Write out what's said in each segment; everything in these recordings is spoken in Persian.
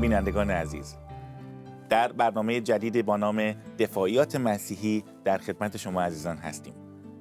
بینندگان عزیز. در برنامه جدید با نام دفاعیات مسیحی در خدمت شما عزیزان هستیم.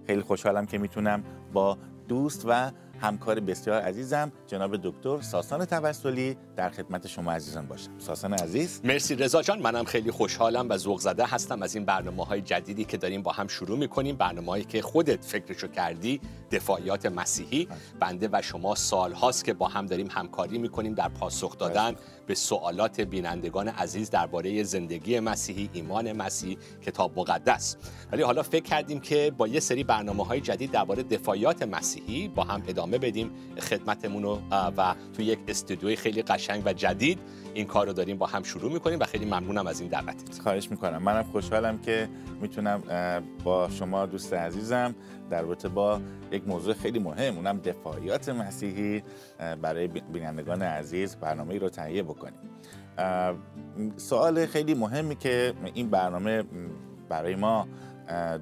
خیلی خوشحالم که می‌تونم با دوست و همکار بسیار عزیزم جناب دکتر ساسان توسلی در خدمت شما عزیزان باشم. ساسان عزیز. مرسی رضا جان منم خیلی خوشحالم و ذوق زده هستم از این برنامه های جدیدی که داریم با هم شروع می‌کنیم. برنامه هایی که خودت فکرشو کردی دفاعیات مسیحی. بنده و شما سال هاست که با هم داریم همکاری می‌کنیم در پاسخ دادن به سوالات بینندگان عزیز درباره زندگی مسیحی ایمان مسیحی کتاب مقدس. ولی حالا فکر کردیم که با یه سری برنامه های جدید درباره دفاعیات مسیحی با هم ادامه بدیم. خدمتمون رو و توی یک استودیوی خیلی قشنگ و جدید این کار رو داریم با هم شروع می‌کنیم و خیلی ممنونم از این دعوتت. خواهش می‌کنم. منم خوشحالم که می‌تونم با شما دوست عزیزم در رابطه با یک موضوع خیلی مهم اونم دفاعیات مسیحی برای بینندگان عزیز برنامه رو تهیه بکنیم. سوال خیلی مهمی که این برنامه برای ما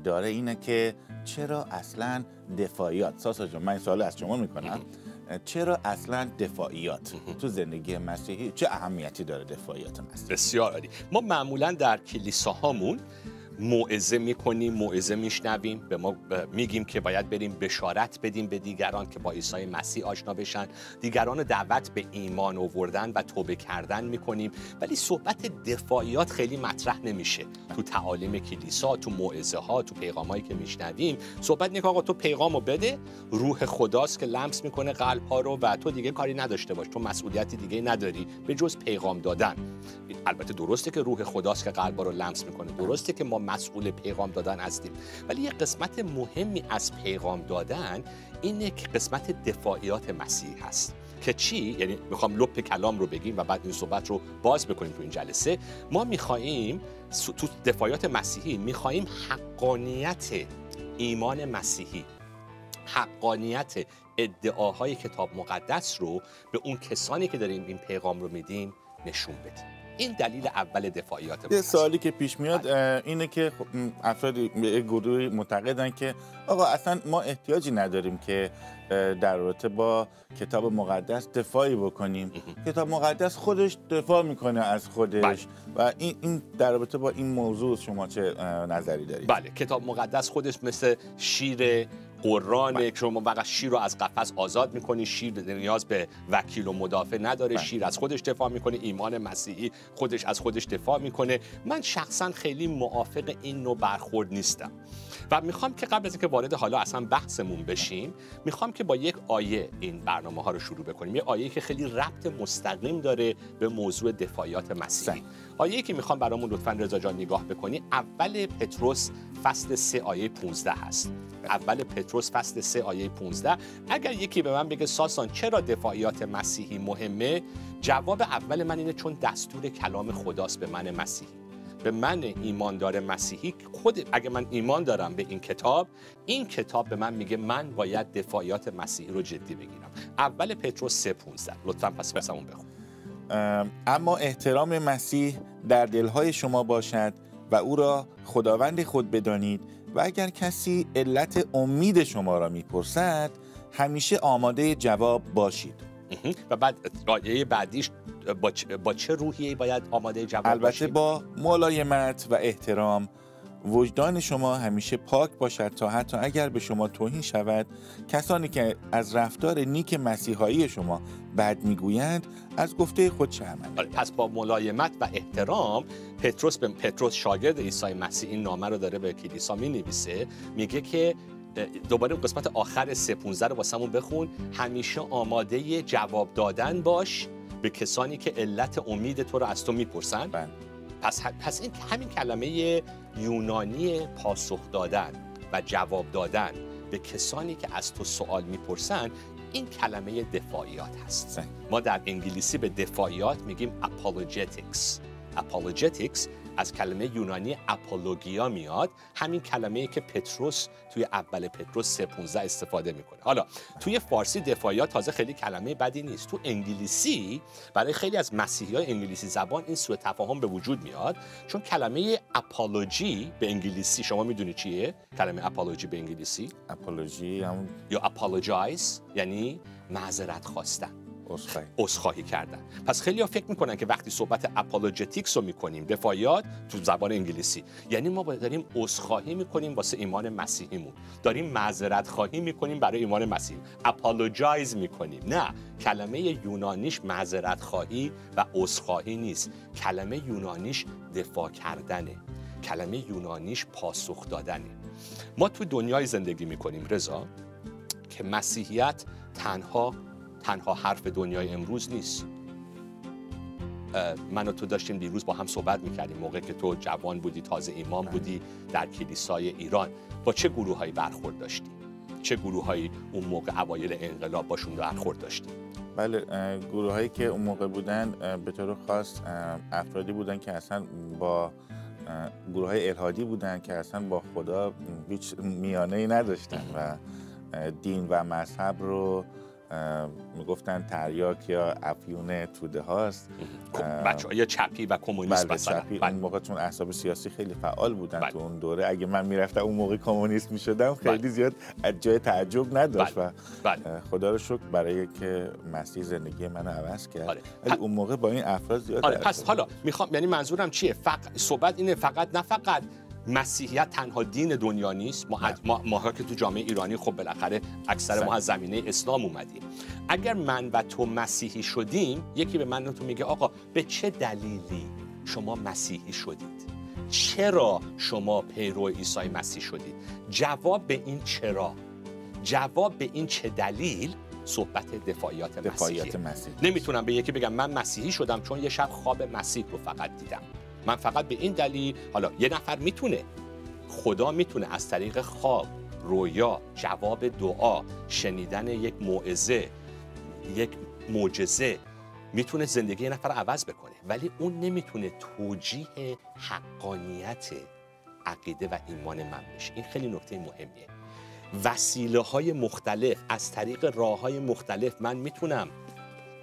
داره اینه که چرا اصلا دفاعیات؟ ساسا جان من این سوال از شما می‌کنم. چرا اصلا دفاعیات تو زندگی مسیحی چه اهمیتی داره دفاعیات مسیحی؟ بسیار عالی. ما معمولا در کلیساهامون موعظه می‌کنیم موعظه میشنویم به ما میگیم که باید بریم بشارت بدیم به دیگران که با عیسی مسیح آشنا بشن. دیگران دعوت به ایمان آوردن و توبه کردن می‌کنیم. ولی صحبت دفاعیات خیلی مطرح نمیشه. تو تعالیم کلیسا تو موعظه ها تو پیغامایی که میشنویم. صحبت نیک آقا تو پیغامو بده. روح خداست که لمس می‌کنه قلب ها رو و تو دیگه کاری نداشته باش. تو مسئولیتی دیگه نداری. به جز پیغام دادن. البته درسته که روح خداست که قلب رو لمس می‌کنه. درسته که ما مسئول پیغام دادن هستیم. ولی یه قسمت مهمی از پیغام دادن اینه که قسمت دفاعیات مسیح هست. که چی؟ یعنی می‌خوام لپ کلام رو بگیم و بعد این صحبت رو باز بکنیم تو این جلسه. ما می‌خواهیم تو دفاعیات مسیحی می‌خواهیم حقانیت ایمان مسیحی حقانیت ادعاهای کتاب مقدس رو به اون کسانی که داریم این پیغام رو میدیم نشون بدیم. این دلیل اول دفاعیات یه سوالی که پیش میاد اینه که افرادی به گروهی معتقدن که آقا اصلا ما احتیاجی نداریم که در رابطه با کتاب مقدس دفاعی بکنیم. کتاب مقدس خودش دفاع می‌کنه از خودش. بله. و این این در رابطه با این موضوع شما چه نظری دارید؟ بله کتاب مقدس خودش مثل شیر قرآن بله. شما فقط شیر رو از قفس آزاد می‌کنی شیر نیاز به وکیل و مدافع نداره بله. شیر از خودش دفاع می‌کنه ایمان مسیحی خودش از خودش دفاع می‌کنه. من شخصا خیلی موافق این نوع برخورد نیستم. و می‌خوام که قبل از اینکه وارد حالا اصلا بحثمون بشیم می‌خوام که با یک آیه این برنامه ها رو شروع بکنیم. یه آیه که خیلی ربط مستقیم داره به موضوع دفاعیات مسیحی. آیه که می‌خوام برامون لطفا رضا جان نگاه بکنی اول پتروس فصل 3 آیه 15 هست. اول پتروس فصل 3 آیه 15 اگر یکی به من بگه ساسان چرا دفاعیات مسیحی مهمه جواب اول من اینه چون دستور کلام خداست به من مسیحی. به من ایماندار مسیحی خود اگه من ایمان دارم به این کتاب این کتاب به من میگه من باید دفاعیات مسیحی رو جدی بگیرم. اول پتروس 3:15 لطفا پس پسمون بخون. اما احترام مسیح در دلهای شما باشد و او را خداوند خود بدانید و اگر کسی علت امید شما را می‌پرسد همیشه آماده جواب باشید. و بعد آیه بعدیش با, با چه روحیه باید آماده جواب البته با ملایمت و احترام وجدان شما همیشه پاک باشد تا حتی اگر به شما توهین شود کسانی که از رفتار نیک مسیحایی شما بد می‌گویند از گفته خود چه آره، پس با ملایمت و احترام پتروس به پتروس شاگرد عیسی مسیح این نامه رو داره به کلیسا می نویسه میگه که دوباره قسمت آخر 315 رو واسمون بخون. همیشه آماده جواب دادن باش به کسانی که علت امید تو رو از تو می‌پرسن. بله. پس, پس این همین کلمه یونانی پاسخ دادن و جواب دادن به کسانی که از تو سوال می‌پرسن این کلمه دفاعیات هست. ما در انگلیسی به دفاعیات میگیم apologetics. Apologetics از کلمه یونانی απολογία میاد. همین کلمه ای که پتروس توی اول پتروس 3:15 استفاده می‌کنه. حالا توی فارسی دفاعیات تازه خیلی کلمه بدی نیست. تو انگلیسی برای خیلی از مسیحی های انگلیسی زبان این سوء تفاهم به وجود میاد. چون کلمه apology به انگلیسی شما می‌دونی چیه؟ کلمه apology به انگلیسی؟ apology هم... یا apologize یعنی معذرت خواستن. عذرخواهی. کردن. پس خیلیا فکر می‌کنن که وقتی صحبت apologetics رو می‌کنیم دفاعیات تو زبان انگلیسی. یعنی ما باید داریم عذرخواهی می‌کنیم واسه ایمان مسیحیمون. داریم معذرت خواهی می‌کنیم برای ایمان مسیحی apologize می‌کنیم. نه کلمه یونانیش معذرت خواهی و عذرخواهی نیست. کلمه یونانیش دفاع کردنه. کلمه یونانیش پاسخ دادنه. ما تو دنیای زندگی می‌کنیم رضا که مسیحیت تنها تنها حرف دنیای امروز نیست. من و تو داشتیم دیروز با هم صحبت می‌کردیم موقع که تو جوان بودی تازه ایمان بودی در کلیسای ایران. با چه گروه هایی برخورد داشتی؟ چه گروه هایی اون موقع اوایل انقلاب باشون برخورد داشتی؟ بله گروه هایی که اون موقع بودن به طور خاص افرادی بودن که اصلا با گروه های الهادی بودن که اصلا با خدا هیچ میانه ای نداشتن و دین و مذهب رو می‌گفتن تریاک یا افیون توده هاست بچه های چپی و کمونیست بله چپی اون موقع چون احساب سیاسی خیلی فعال بودن بله. تو اون دوره اگه من می‌رفتم اون موقع کمونیست می‌شدم خیلی بله. زیاد از جای تعجب نداشت بله. و بله. خدا رو شکر برای که مسیح زندگی منو عوض کرد آره. ولی اون موقع با این افراد زیاد آره. پس حالا می‌خوام یعنی منظورم چیه فقط صحبت اینه فقط نه فقط مسیحیت تنها دین دنیا نیست. ما, ما, ما که تو جامعه ایرانی خب بالاخره اکثر ما از زمینه اسلام اومدیم. اگر من و تو مسیحی شدیم یکی به من تو میگه آقا به چه دلیلی شما مسیحی شدید؟ چرا شما پیرو عیسی مسیح شدید؟ جواب به این چرا. جواب به این چه دلیل؟ صحبت دفاعیات, دفاعیات مسیحی. نمی‌تونم به یکی بگم من مسیحی شدم چون یه شب خواب مسیح رو فقط دیدم. من فقط به این دلیل حالا یه نفر می‌تونه. خدا می‌تونه از طریق خواب رویا جواب دعا شنیدن یک موعظه یک معجزه می‌تونه زندگی یه نفر عوض بکنه. ولی اون نمی‌تونه توجیه حقانیت عقیده و ایمان من بشه. این خیلی نکته مهمیه. وسیله های مختلف از طریق راه های مختلف من می‌تونم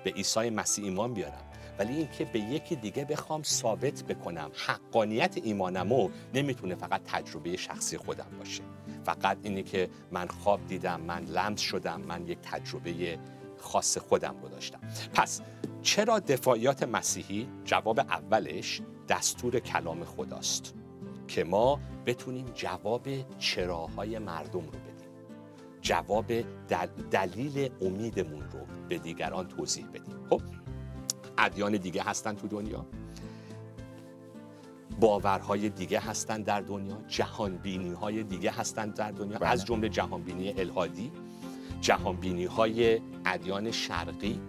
به عیسی مسیح ایمان بیارم. ولی اینکه به یکی دیگه بخوام ثابت بکنم حقانیت ایمانمو نمی‌تونه فقط تجربه شخصی خودم باشه. فقط اینی که من خواب دیدم من لمس شدم من یک تجربه خاص خودم رو داشتم. پس چرا دفاعیات مسیحی؟ جواب اولش دستور کلام خداست که ما بتونیم جواب چراهای مردم رو بدیم. جواب دلیل امیدمون رو به دیگران توضیح بدیم. خب؟ ادیان دیگه هستن تو دنیا. باورهای دیگه هستن در دنیا. جهانبینی های دیگه هستن در دنیا. بله. از جمله جهانبینی الهادی جهانبینی های ادیان شرقی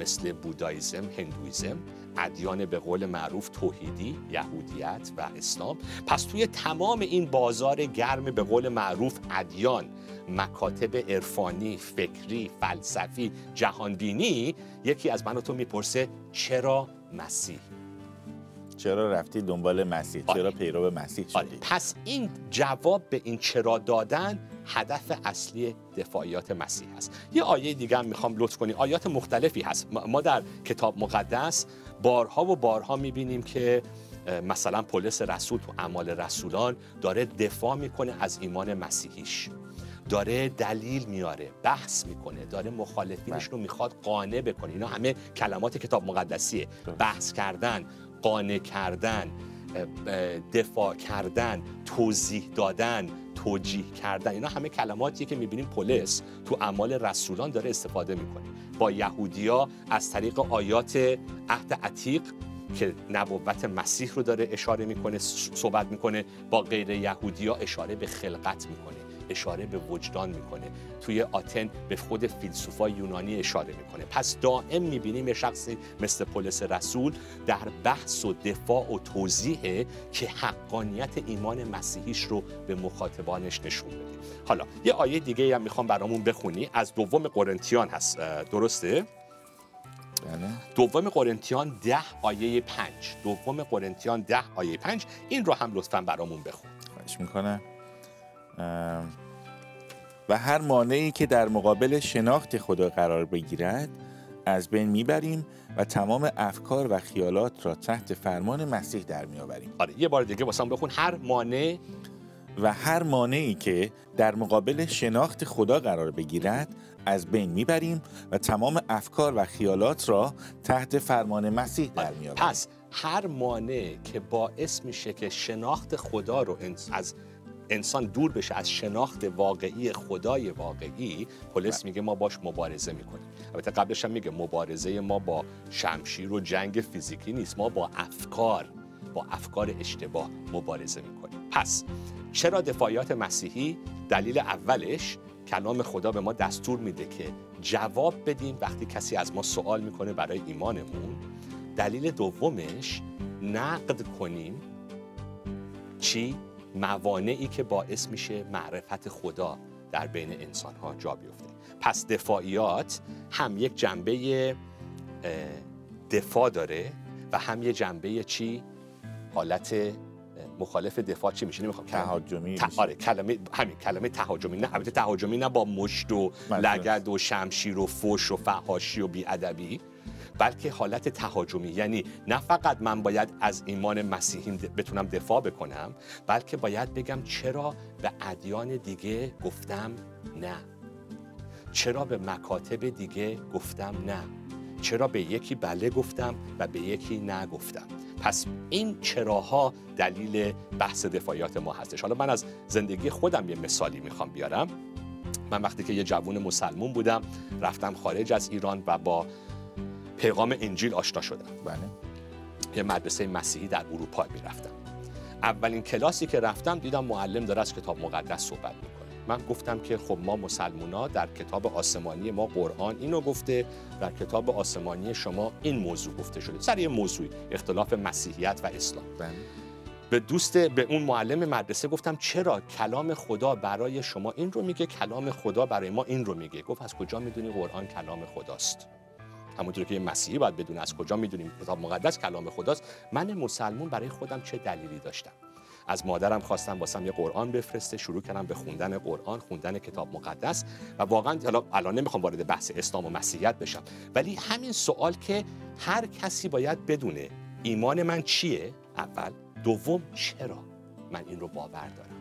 مثل بودایزم هندویزم. ادیان به قول معروف توحیدی یهودیت و اسلام پس توی تمام این بازار گرم به قول معروف ادیان مکاتب عرفانی فکری فلسفی جهانبینی یکی از من و تو می‌پرسه چرا مسیح چرا رفتی دنبال مسیح آره. چرا پیرو مسیح آره. شدی پس این جواب به این چرا دادن هدف اصلی دفاعیات مسیح هست. یه آیه دیگه هم می‌خوام لطف کنی. آیات مختلفی هست. ما در کتاب مقدس بارها و بارها می‌بینیم که مثلا پولس رسول تو اعمال رسولان داره دفاع می‌کنه از ایمان مسیحیش. داره دلیل میاره بحث می‌کنه داره مخالفینش رو می‌خواد قانع بکنه. اینا همه کلمات کتاب مقدسیه. بحث کردن قانع کردن دفاع کردن توضیح دادن توجیه کردن. اینا همه کلماتیه که می‌بینیم پولس تو اعمال رسولان داره استفاده می‌کنه. با یهودیا از طریق آیات عهد عتیق که نبوت مسیح رو داره اشاره می‌کنه صحبت می‌کنه با غیر یهودیا اشاره به خلقت می‌کنه. اشاره به وجدان می‌کنه. توی آتن به خود فیلسوفای یونانی اشاره می‌کنه. پس دائم می‌بینیم یه شخصی مثل پولس رسول در بحث و دفاع و توضیح که حقانیت ایمان مسیحیش رو به مخاطبانش نشون بده. حالا یه آیه دیگه هم می‌خوام برامون بخونی. از دوم قرنتیان هست. درسته؟ بله. دوم قرنتیان ده آیه پنج. دوم قرنتیان ده آیه پنج. این رو هم لطفا برامون بخون. خواهش می‌کنه و هر مانعی که در مقابل شناخت خدا قرار بگیرد از بین می‌بریم و تمام افکار و خیالات را تحت فرمان مسیح در میآوریم. آره یه بار دیگه واسه بخون. هر مانع و هر مانعی که در مقابل شناخت خدا قرار بگیرد از بین می‌بریم و تمام افکار و خیالات را تحت فرمان مسیح در میاریم پس هر مانع که باعث میشه که شناخت خدا رو از انسان دور بشه از شناخت واقعی خدای واقعی پلیس میگه ما باش مبارزه می‌کنیم. البته قبلش هم میگه مبارزه ما با شمشیر و جنگ فیزیکی نیست ما با افکار با افکار اشتباه مبارزه می‌کنیم. پس چرا دفاعیات مسیحی؟ دلیل اولش کلام خدا به ما دستور میده که جواب بدیم وقتی کسی از ما سوال می‌کنه برای ایمانمون. دلیل دومش نقد کنیم. چی؟ موانعی که باعث میشه معرفت خدا در بین انسان ها جا بیفته. پس دفاعیات هم یک جنبه دفاع داره و هم یه جنبه چی؟ حالت مخالف دفاع چی میشه؟ نمی‌خوام. تهاجمی آره کلمه همین کلمه تهاجمی. نه البته تهاجمی نه با مشت و لگد و شمشیر و فوش و فحاشی و بیادبی. بلکه حالت تهاجمی. یعنی نه فقط من باید از ایمان مسیحی بتونم دفاع بکنم بلکه باید بگم چرا به ادیان دیگه گفتم نه. چرا به مکاتب دیگه گفتم نه. چرا به یکی بله گفتم و به یکی نه گفتم. پس این چراها دلیل بحث دفاعیات ما هستش. حالا من از زندگی خودم یه مثالی می‌خوام بیارم. من وقتی که یه جوون مسلمون بودم رفتم خارج از ایران و با پیغام انجیل آشنا شدم. بله. یه مدرسه مسیحی در اروپا می‌رفتم اولین کلاسی که رفتم دیدم معلم داره از کتاب مقدس صحبت می‌کنه. من گفتم که خب ما مسلمونا در کتاب آسمانی ما قرآن اینو گفته در کتاب آسمانی شما این موضوع گفته شده. سر یه موضوعی اختلاف مسیحیت و اسلام. بله. به دوست به اون معلم مدرسه گفتم چرا کلام خدا برای شما این رو میگه کلام خدا برای ما این رو میگه؟ گفت از کجا می‌دونی قرآن کلام خداست؟ همونطور که مسیحی باید بدونه از کجا می‌دونیم کتاب مقدس کلام خداست من مسلمون برای خودم چه دلیلی داشتم؟ از مادرم خواستم واسم یه قرآن بفرسته شروع کردم به خوندن قرآن خوندن کتاب مقدس و واقعا حالا الان نمی‌خوام وارد بحث اسلام و مسیحیت بشم. ولی همین سوال که هر کسی باید بدونه ایمان من چیه؟ اول. دوم چرا من این رو باور دارم؟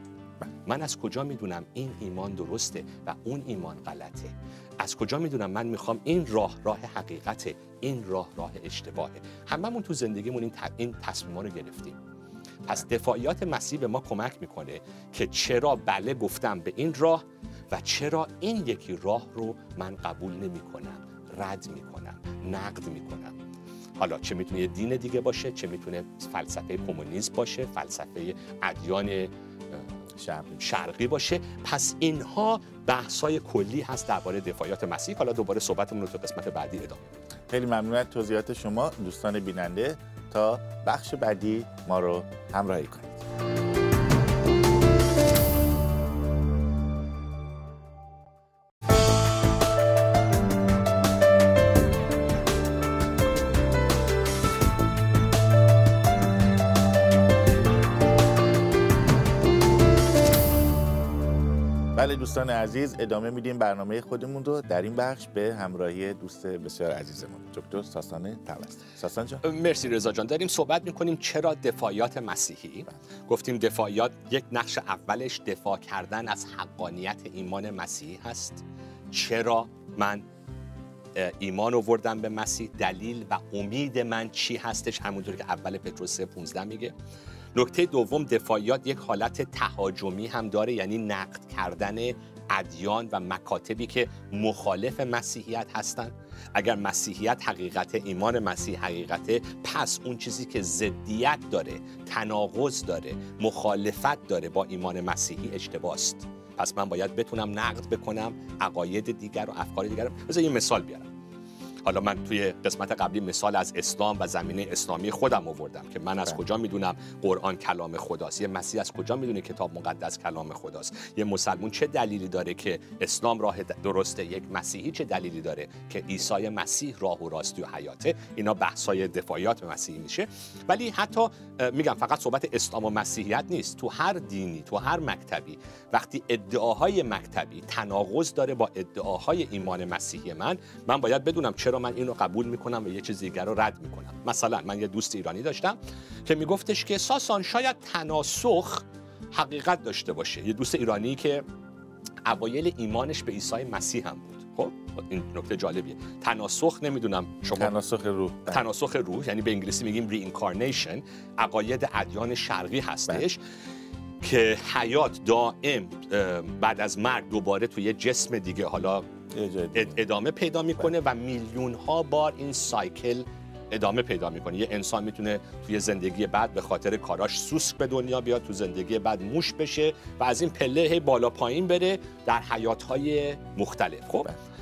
من از کجا می‌دونم این ایمان درسته و اون ایمان غلطه؟ از کجا می‌دونم من می‌خوام این راه راه حقیقته این راه راه اشتباهه؟ هممون تو زندگیمون این, این تصمیم رو گرفتیم. پس دفاعیات مسیح به ما کمک می‌کنه که چرا بله گفتم به این راه و چرا این یکی راه رو من قبول نمی‌کنم رد می‌کنم نقد می‌کنم. حالا چه می‌تونه دین دیگه باشه؟ چه می‌تونه فلسفه کمونیسم باشه؟ فلسفه ادیان شرقی باشه. پس اینها بحثای کلی هست درباره دفاعیات مسیح. حالا دوباره صحبتمون رو تو قسمت بعدی ادامه خیلی ممنون از توضیحات شما دوستان بیننده. تا بخش بعدی ما رو همراهی کنید. دوستان عزیز ادامه میدیم برنامه خودمون رو در این بخش به همراهی دوست بسیار عزیزمون. دکتر ساسان توست ساسان جان. مرسی رضا جان. داریم صحبت می‌کنیم چرا دفاعیات مسیحی؟ گفتیم دفاعیات یک نقش اولش دفاع کردن از حقانیت ایمان مسیحی هست. چرا من ایمان آوردم به مسیح؟ دلیل و امید من چی هستش؟ همونطور که اول پتروس 15 میگه. نکته دوم دفاعیات یک حالت تهاجمی هم داره یعنی نقد کردن ادیان و مکاتبی که مخالف مسیحیت هستند اگر مسیحیت حقیقت ایمان مسیح حقیقت پس اون چیزی که ضدیت داره تناقض داره مخالفت داره با ایمان مسیحی اشتباست. پس من باید بتونم نقد بکنم عقاید دیگر و افکار دیگر بذار یه مثال بیارم. حالا من توی قسمت قبلی مثال از اسلام و زمینه اسلامی خودم آوردم که من از بله. کجا می‌دونم قرآن کلام خداست؟ یه مسیح از کجا می‌دونه کتاب مقدس کلام خداست؟ یه مسلمون چه دلیلی داره که اسلام راه درسته؟ یک مسیحی چه دلیلی داره که عیسی مسیح راه و راستی و حیاته اینا بحثای دفاعیات مسیحی میشه. ولی حتی میگم فقط صحبت اسلام و مسیحیت نیست. تو هر دینی تو هر مکتبی وقتی ادعاهای مکتبی تناقض داره با ادعاهای ایمان مسیحی من من باید بدونم چرا من اینو قبول می‌کنم و یه چیز دیگر رو رد می‌کنم. مثلا من یه دوست ایرانی داشتم که میگفتش که ساسان شاید تناسخ حقیقت داشته باشه. یه دوست ایرانی که اوایل ایمانش به عیسی مسیح هم بود. خب؟ این نکته جالبیه. تناسخ نمی‌دونم شما تناسخ روح. بله. تناسخ روح یعنی به انگلیسی میگیم ری عقاید ادیان شرقی هستش. بله. که حیات دائم بعد از مرگ دوباره توی یه جسم دیگه حالا ادامه پیدا می‌کنه و میلیون ها بار این سایکل ادامه پیدا می‌کنه. یه انسان می‌تونه توی زندگی بعد به خاطر کاراش سوسک به دنیا بیاد تو زندگی بعد موش بشه و از این پله بالا پایین بره در حیاتهای مختلف. خب؟ بله. خب،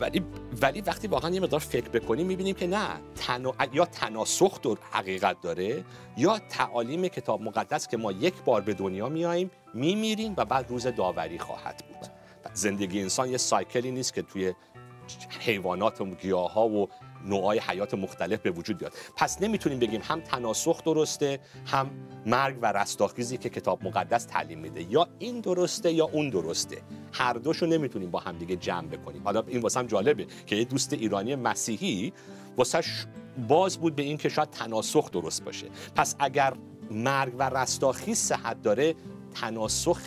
ولی ولی وقتی واقعا یه مقدار فکر بکنیم می‌بینیم که نه تنا... یا تناسخ در حقیقت داره یا تعالیم کتاب مقدس که ما یک بار به دنیا میاییم میمیریم و بعد روز داوری خواهد بود. زندگی انسان یه سایکلی نیست که توی حیوانات و گیاه ها و نوعای حیات مختلف به وجود بیاد. پس نمی‌تونیم بگیم هم تناسخ درسته هم مرگ و رستاخیزی که کتاب مقدس تعلیم میده. یا این درسته یا اون درسته. هر دوشو نمی‌تونیم با هم دیگه جمع بکنیم. حالا این واسه هم جالبه که یه دوست ایرانی مسیحی واسه باز بود به این که شاید تناسخ درست باشه. پس اگر مرگ و رستاخیز صحت داره تناسخ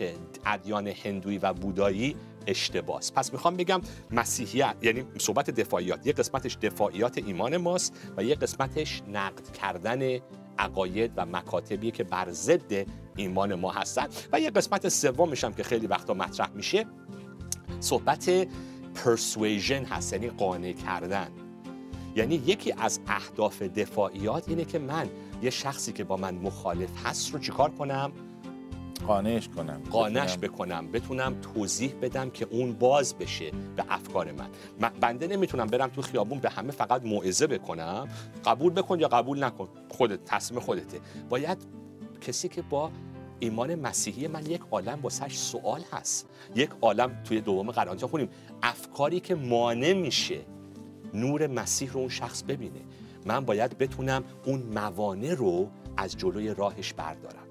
ادیان هندویی و بودایی اشتباس. پس می‌خوام بگم مسیحیت یعنی صحبت دفاعیات. یه قسمتش دفاعیات ایمان ماست و یه قسمتش نقد کردن عقاید و مکاتبی که بر ضد ایمان ما هستن. و یه قسمت سومش هم که خیلی وقتا مطرح میشه صحبت پرسویژن هست یعنی قانع کردن. یعنی یکی از اهداف دفاعیات اینه که من یه شخصی که با من مخالف هست رو چیکار کنم؟ قانعش کنم. قانعش بکنم. بتونم توضیح بدم که اون باز بشه به افکار من. من- بنده نمی‌تونم برم تو خیابون به همه فقط موعظه بکنم. قبول بکن یا قبول نکن. خودت تصمیم خودته. باید کسی که با ایمان مسیحی من یک عالم واسش سوال هست. یک عالم توی دوم قرانتیا خونیم افکاری که مانع میشه نور مسیح رو اون شخص ببینه. من باید بتونم اون موانع رو از جلوی راهش بردارم.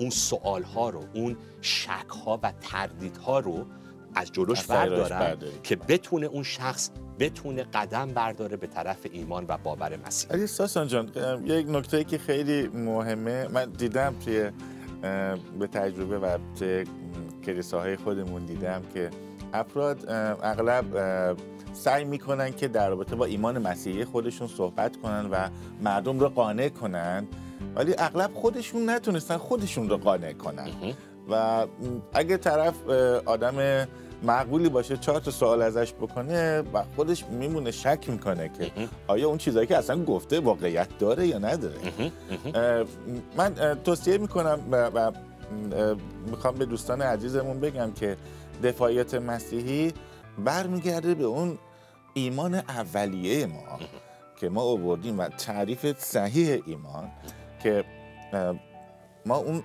اون سوال ها رو اون شک ها و تردید ها رو از جلوش برداری. که بتونه اون شخص بتونه قدم برداره به طرف ایمان و باور مسیح. علی ساسان جان یک نکته که خیلی مهمه. من دیدم توی به تجربه و توی کلیساهای خودمون دیدم که افراد اغلب سعی می‌کنن که در رابطه با ایمان مسیحی خودشون صحبت کنن و مردم رو قانع کنن. ولی اغلب خودشون نتونستن خودشون رو قانع کنن. و اگه طرف آدم معقولی باشه چهار تا سوال ازش بکنه و خودش میمونه شک می‌کنه که آیا اون چیزایی که اصلا گفته واقعیت داره یا نداره. من توصیه می‌کنم و, می‌خوام به دوستان عزیزمون بگم که دفاعیت مسیحی برمیگرده به اون ایمان اولیه ما که ما آوردیم و تعریف صحیح ایمان. که ما اون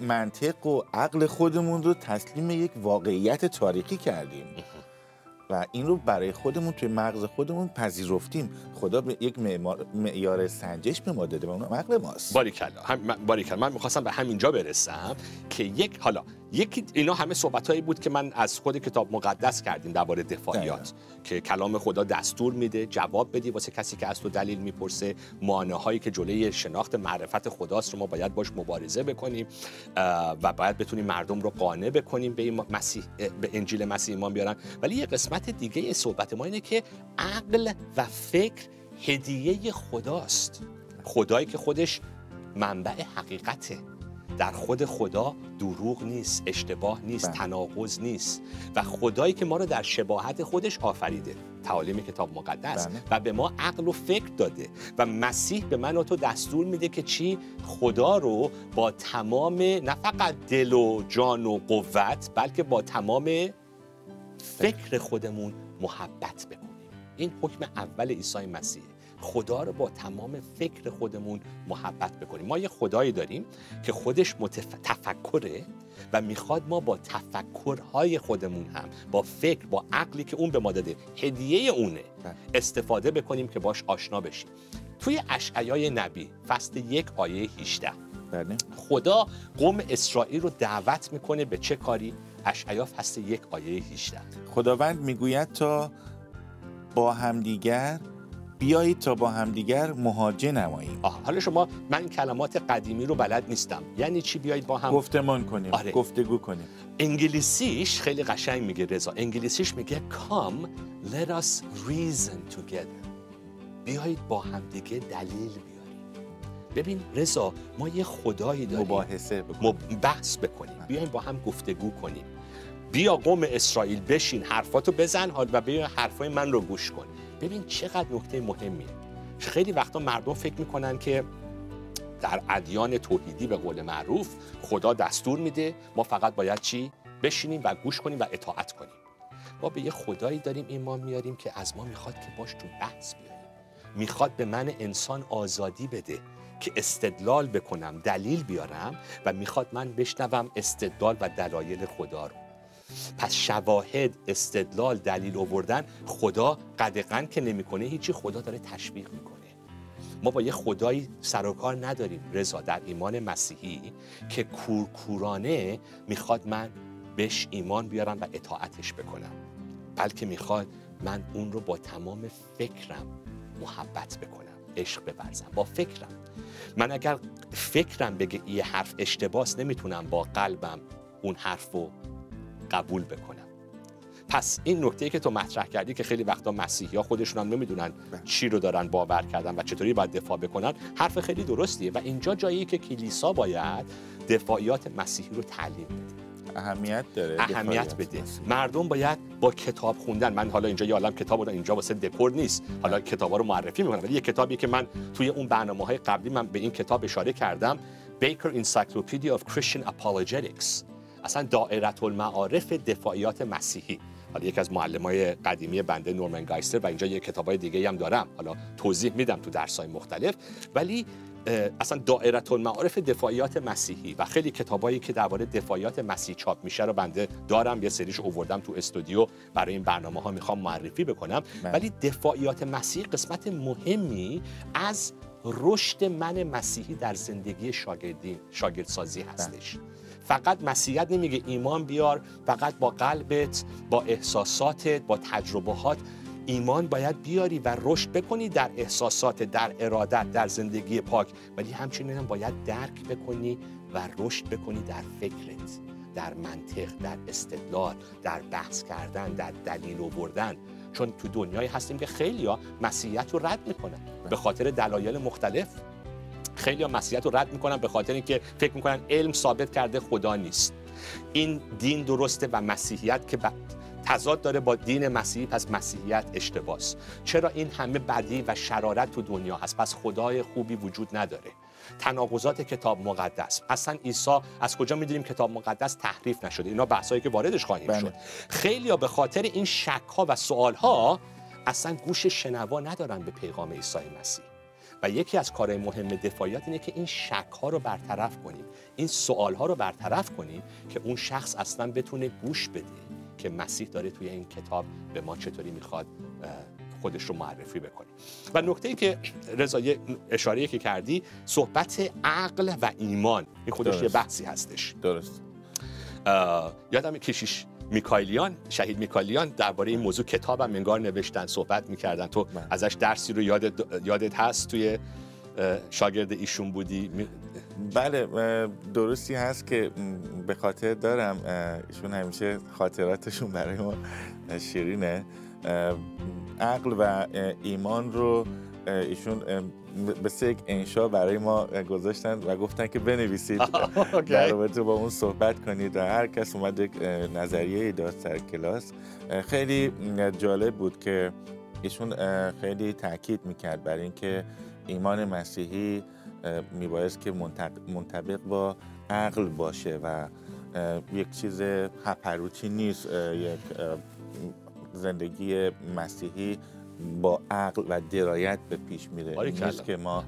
منطق و عقل خودمون رو تسلیم یک واقعیت تاریخی کردیم. و این رو برای خودمون توی مغز خودمون پذیرفتیم. خدا به یک معیار سنجش به ما داده و اون عقل ماست. باریکلا. هم من- باریکلا. من می‌خواستم به همینجا برسم که یک حالا یکی اینا همه صحبتهایی بود که من از خود کتاب مقدس کردیم درباره دفاعیات که کلام خدا دستور میده جواب بدی واسه کسی که از تو دلیل می‌پرسه. مانع هایی که جلوی شناخت معرفت خداست رو ما باید باش مبارزه بکنیم و باید بتونیم مردم رو قانع بکنیم به این مسیح به انجیل مسیح ایمان بیارن. ولی یه قسمت دیگه صحبت ما اینه که عقل و فکر هدیه خداست. خدایی که خودش منبع حقیقته. در خود خدا دروغ نیست اشتباه نیست بله. تناقض نیست. و خدایی که ما رو در شباهت خودش آفریده. تعالیم کتاب مقدس. بله. و به ما عقل و فکر داده. و مسیح به من و تو دستور میده که چی؟ خدا رو با تمام نه فقط دل و جان و قوت بلکه با تمام فکر خودمون محبت بکنیم. این حکم اول عیسی مسیحه خدا رو با تمام فکر خودمون محبت بکنیم. ما یه خدایی داریم که خودش متف... تفکره و می‌خواد ما با تفکرهای خودمون هم با فکر با عقلی که اون به ما داده هدیه اونه بله. استفاده بکنیم که باش آشنا بشیم. توی اشعیای نبی فصل یک آیه 18 بله. خدا قوم اسرائیل رو دعوت می‌کنه به چه کاری؟ اشعیا فصل یک آیه 18 خداوند می‌گوید تا با همدیگر بیایید تا با همدیگر مهاجه نماییم. آه. حالا شما من کلمات قدیمی رو بلد نیستم. یعنی چی بیایید با هم؟ گفتمان کنیم آره. گفتگو کنیم. انگلیسیش خیلی قشنگ میگه رضا. انگلیسیش میگه come let us reason together. بیایید با همدیگه دلیل بیاریم. ببین رضا ما یه خدایی داریم. مباحثه بکنیم. بحث بکنیم. بیایم با هم گفتگو کنیم. بیا قوم اسرائیل بشین حرفاتو بزن حال و بیا حرفای من رو گوش کن. ببین چقدر نکته مهمیه. خیلی وقتا مردم فکر می‌کنن که در ادیان توحیدی به قول معروف خدا دستور میده ما فقط باید چی؟ بشینیم و گوش کنیم و اطاعت کنیم. ما به یه خدایی داریم ایمان میاریم که از ما می‌خواد که باش تو بحث بیاریم می‌خواد به من انسان آزادی بده که استدلال بکنم دلیل بیارم و می‌خواد من بشنوم استدلال و دلایل خدا رو. پس شواهد استدلال دلیل آوردن خدا قدغن که نمی‌کنه هیچی خدا داره تشویق می‌کنه. ما با یه خدایی سر و کار نداریم. رضا در ایمان مسیحی که کورکورانه می‌خواد من بهش ایمان بیارم و اطاعتش بکنم بلکه می‌خواد من اون رو با تمام فکرم محبت بکنم عشق بورزم با فکرم. من اگر فکرم بگه یه حرف اشتباس نمی‌تونم با قلبم اون حرف رو قبول بکنم. پس این نکته که تو مطرح کردی که خیلی وقتا مسیحی ها خودشون هم نمی‌دونن چی رو دارن باور کردن و چطوری باید دفاع بکنن حرف خیلی درستیه و اینجا جایی که کلیسا باید دفاعیات مسیحی رو تعلیم بده. اهمیت داره اهمیت بده. مسیحی. مردم باید با کتاب خوندن. من حالا اینجا یه عالم کتاب رو اینجا واسه دکور نیست. حالا کتابا رو معرفی می‌کنم ولی یه کتابی که من توی اون برنامه های قبلی من به این کتاب اشاره کردم Baker Encyclopedia of Christian Apologetics. اصلا دائرت المعارف دفاعیات مسیحی. حالا یکی از معلمای قدیمی بنده نورمن گایستر و اینجا یه کتابای دیگه هم دارم. حالا توضیح میدم تو درسای مختلف. ولی اصلا دائرت المعارف دفاعیات مسیحی و خیلی کتابایی که درباره دفاعیات مسیح چاپ میشه رو بنده دارم. یه سریش اووردم تو استودیو برای این برنامه ها می‌خوام معرفی بکنم. بله. ولی دفاعیات مسیح قسمت مهمی از رشد من مسیحی در زندگی شاگردی شاگردسازی هستش. فقط مسیحیت نمیگه ایمان بیار فقط با قلبت با احساساتت با تجربهات. ایمان باید بیاری و رشد بکنی در احساسات در ارادت در زندگی پاک. ولی همچنین هم باید درک بکنی و رشد بکنی در فکرت در منطق در استدلال در بحث کردن در دلیل آوردن. چون تو دنیایی هستیم که خیلیا مسیحیت رو رد می‌کنن. به خاطر دلایل مختلف. خیلی ها مسیحیت رو رد می‌کنن به خاطر اینکه فکر می‌کنن علم ثابت کرده خدا نیست. این دین درسته و مسیحیت که ب- تضاد داره با دین مسیحی پس مسیحیت اشتباس. چرا این همه بدی و شرارت تو دنیا هست؟ پس خدای خوبی وجود نداره. تناقضات کتاب مقدس. اصلا عیسی از کجا می‌دونیم کتاب مقدس تحریف نشده؟ اینا بحثایی که واردش خواهیم بله. شد. خیلی به خاطر این شک ها و سوال ها اصلا گوش شنوا ندارن به پیغام عیسی مسیح. و یکی از کارهای مهم دفاعیات اینه که این شک ها رو برطرف کنیم. این سوال ها رو برطرف کنیم که اون شخص اصلا بتونه گوش بده که مسیح داره توی این کتاب به ما چطوری می‌خواد خودش رو معرفی بکنه. و نکته ای که رضا یه اشاره که کردی صحبت عقل و ایمان. این خودش یه درست. بحثی هستش. درست. یادم کشیش میکایلیان شهید میکایلیان درباره این موضوع کتابم انگار نوشتن صحبت می‌کردن. تو بله. ازش درسی رو یادت, یادت هست توی شاگرد ایشون بودی؟ بله درستی هست که به خاطر دارم ایشون همیشه خاطراتشون برای ما شیرینه. عقل و ایمان رو ایشون سه یک انشا برای ما گذاشتن و گفتن که بنویسید. در رابطه با اون صحبت کنید. و هر کس اومد یک نظریه داد سر کلاس خیلی جالب بود که ایشون خیلی تاکید می‌کرد بر اینکه ایمان مسیحی میبایست که منطبق با عقل باشه و یک چیز هپروتی نیست یک زندگی مسیحی با عقل و درایت به پیش میره. نیست که ما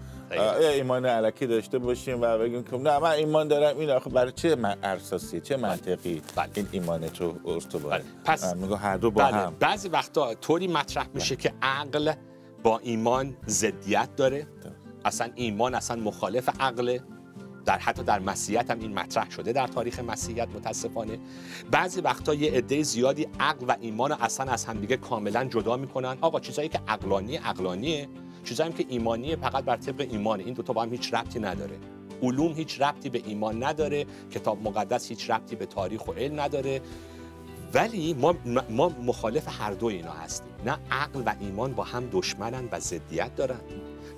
ایمان علکی داشته باشیم و بگیم که نه من ایمان دارم این آخه برای چه من اساسی چه منطقی بله. این ایمان تو استواره بله. پس- میگه هر دو با بله. هم. بعضی وقتا طوری مطرح میشه که عقل با ایمان ضدیت داره. اصلا ایمان اصلا مخالف عقله. در حتی در مسیحیت هم این مطرح شده در تاریخ مسیحیت متاسفانه. بعضی وقتا یه عده زیادی عقل و ایمان رو اصلا از همدیگه کاملا جدا می‌کنن. آقا چیزایی که عقلانی عقلانیه. چیزایی که ایمانیه فقط بر طبق ایمانه. این دو تا با هم هیچ ربطی نداره. علوم هیچ ربطی به ایمان نداره. کتاب مقدس هیچ ربطی به تاریخ و علم نداره. ولی ما, ما مخالف هر دو اینا هستیم. نه عقل و ایمان با هم دشمنن و ضدیت دارن.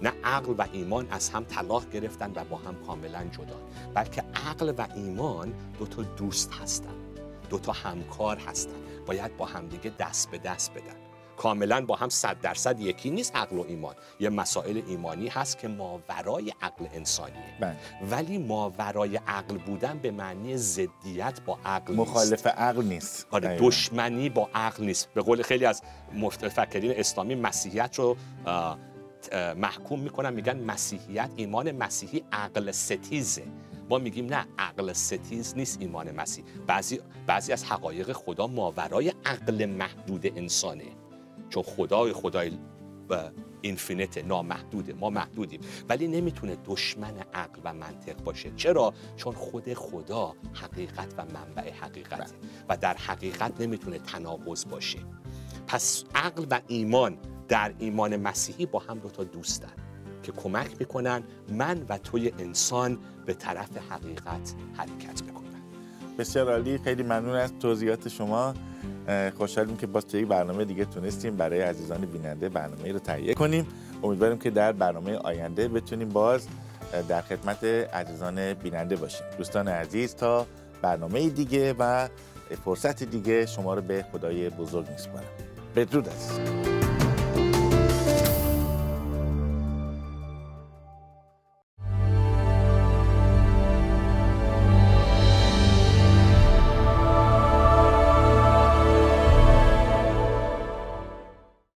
نه عقل و ایمان از هم طلاق گرفتن و با هم کاملا جدا. بلکه عقل و ایمان دو تا دوست هستن دو تا همکار هستن. باید با همدیگه دست به دست بدن. کاملا با هم صد درصد یکی نیست عقل و ایمان. یه مسائل ایمانی هست که ماورای عقل انسانیه. بله. ولی ماورای عقل بودن به معنی ضدیت با عقل مخالف نیست. عقل نیست. آره. دشمنی با عقل نیست. به قول خیلی از مفکرین اسلامی مسیحیت رو محکوم می‌کنن میگن مسیحیت ایمان مسیحی عقل ستیزه. ما میگیم نه عقل ستیز نیست ایمان مسیح. بعضی بعضی از حقایق خدا ماورای عقل محدود انسانه. چون خدای خدای اینفینیت نامحدوده. ما محدودیم. ولی نمی‌تونه دشمن عقل و منطق باشه. چرا؟ چون خود خدا حقیقت و منبع حقیقته. و در حقیقت نمی‌تونه تناقض باشه. پس عقل و ایمان در ایمان مسیحی با هم دوتا دوستن که کمک می‌کنن من و توی انسان به طرف حقیقت حرکت بکنن بسیار عالی. خیلی ممنون از توضیحات شما. خوشحالیم که باز توی برنامه دیگه تونستیم برای عزیزان بیننده برنامه رو تهیه کنیم. امیدواریم که در برنامه آینده بتونیم باز در خدمت عزیزان بیننده باشیم. دوستان عزیز تا برنامه دیگه و فرصت دیگه شما رو به خدای بزرگ میسپارم. بدرود عزیز